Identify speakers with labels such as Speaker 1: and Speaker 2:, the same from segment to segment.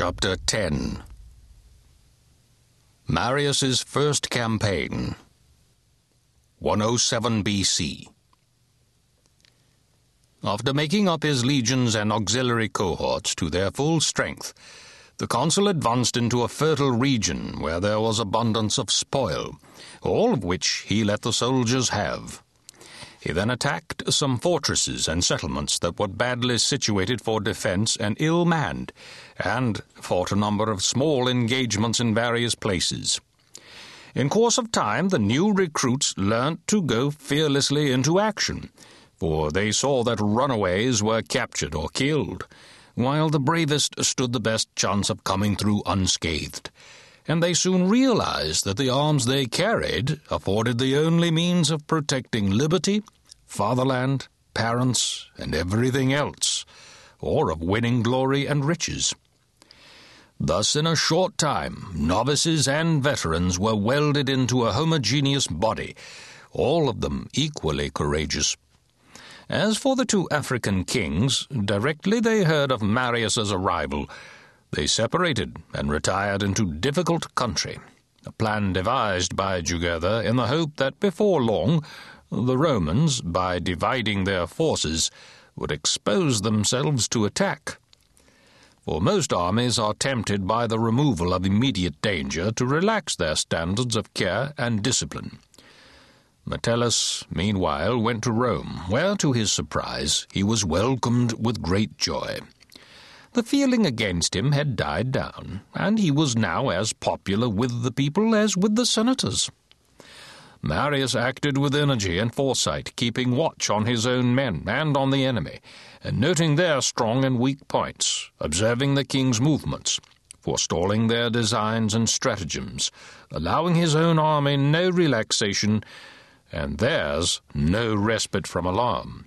Speaker 1: Chapter 10 Marius's First Campaign. 107 BC After making up his legions and auxiliary cohorts to their full strength, the consul advanced into a fertile region where there was abundance of spoil, all of which he let the soldiers have. He then attacked some fortresses and settlements that were badly situated for defence and ill manned, and fought a number of small engagements in various places. In course of time, the new recruits learnt to go fearlessly into action, for they saw that runaways were captured or killed, while the bravest stood the best chance of coming through unscathed and they soon realized that the arms they carried afforded the only means of protecting liberty, fatherland, parents, and everything else, or of winning glory and riches. Thus, in a short time, novices and veterans were welded into a homogeneous body, all of them equally courageous. As for the two African kings, directly they heard of Marius's arrival, they separated and retired into difficult country, a plan devised by Jugurtha in the hope that before long the Romans, by dividing their forces, would expose themselves to attack. For most armies are tempted by the removal of immediate danger to relax their standards of care and discipline. Metellus, meanwhile, went to Rome, where, to his surprise, he was welcomed with great joy. The feeling against him had died down, and he was now as popular with the people as with the senators. Marius acted with energy and foresight, keeping watch on his own men and on the enemy, and noting their strong and weak points, observing the king's movements, forestalling their designs and stratagems, allowing his own army no relaxation, and theirs no respite from alarm.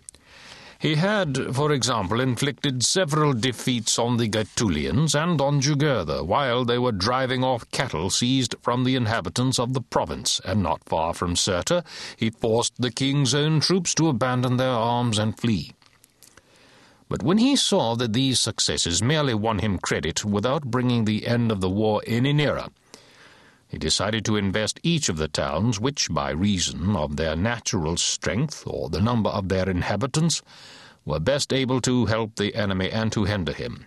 Speaker 1: He had, for example, inflicted several defeats on the Gaetulians and on Jugurtha while they were driving off cattle seized from the inhabitants of the province, and not far from Cirta he forced the king's own troops to abandon their arms and flee. But when he saw that these successes merely won him credit without bringing the end of the war any nearer, he decided to invest each of the towns which, by reason of their natural strength or the number of their inhabitants, were best able to help the enemy and to hinder him.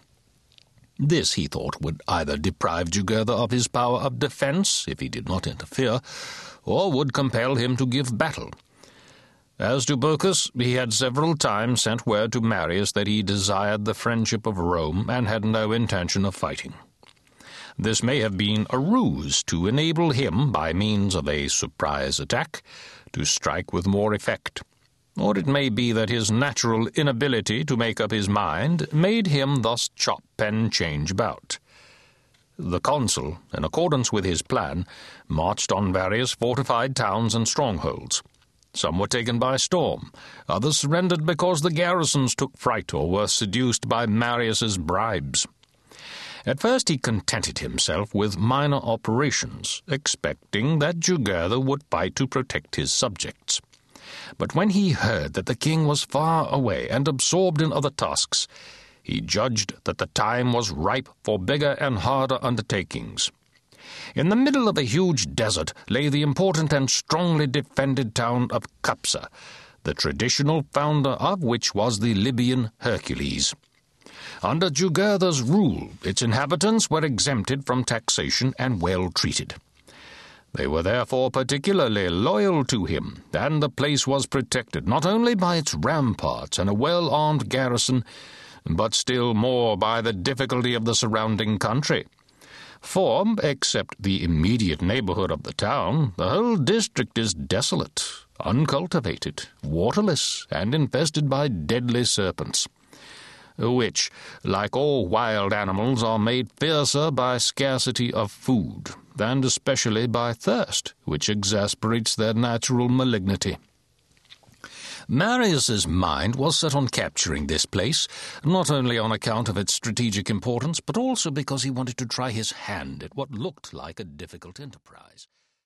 Speaker 1: This, he thought, would either deprive Jugurtha of his power of defence, if he did not interfere, or would compel him to give battle. As to Bocchus, he had several times sent word to Marius that he desired the friendship of Rome and had no intention of fighting. This may have been a ruse to enable him, by means of a surprise attack, to strike with more effect. Or it may be that his natural inability to make up his mind made him thus chop and change about. The consul, in accordance with his plan, marched on various fortified towns and strongholds. Some were taken by storm, others surrendered because the garrisons took fright or were seduced by Marius's bribes. At first he contented himself with minor operations, expecting that Jugurtha would fight to protect his subjects. But when he heard that the king was far away and absorbed in other tasks, he judged that the time was ripe for bigger and harder undertakings. In the middle of a huge desert lay the important and strongly defended town of Capsa, the traditional founder of which was the Libyan Hercules. Under Jugurtha's rule, its inhabitants were exempted from taxation and well treated. They were therefore particularly loyal to him, and the place was protected not only by its ramparts and a well armed garrison, but still more by the difficulty of the surrounding country. For, except the immediate neighborhood of the town, the whole district is desolate, uncultivated, waterless, and infested by deadly serpents which, like all wild animals, are made fiercer by scarcity of food, and especially by thirst, which exasperates their natural malignity. Marius's mind was set on capturing this place, not only on account of its strategic importance, but also because he wanted to try his hand at what looked like a difficult enterprise.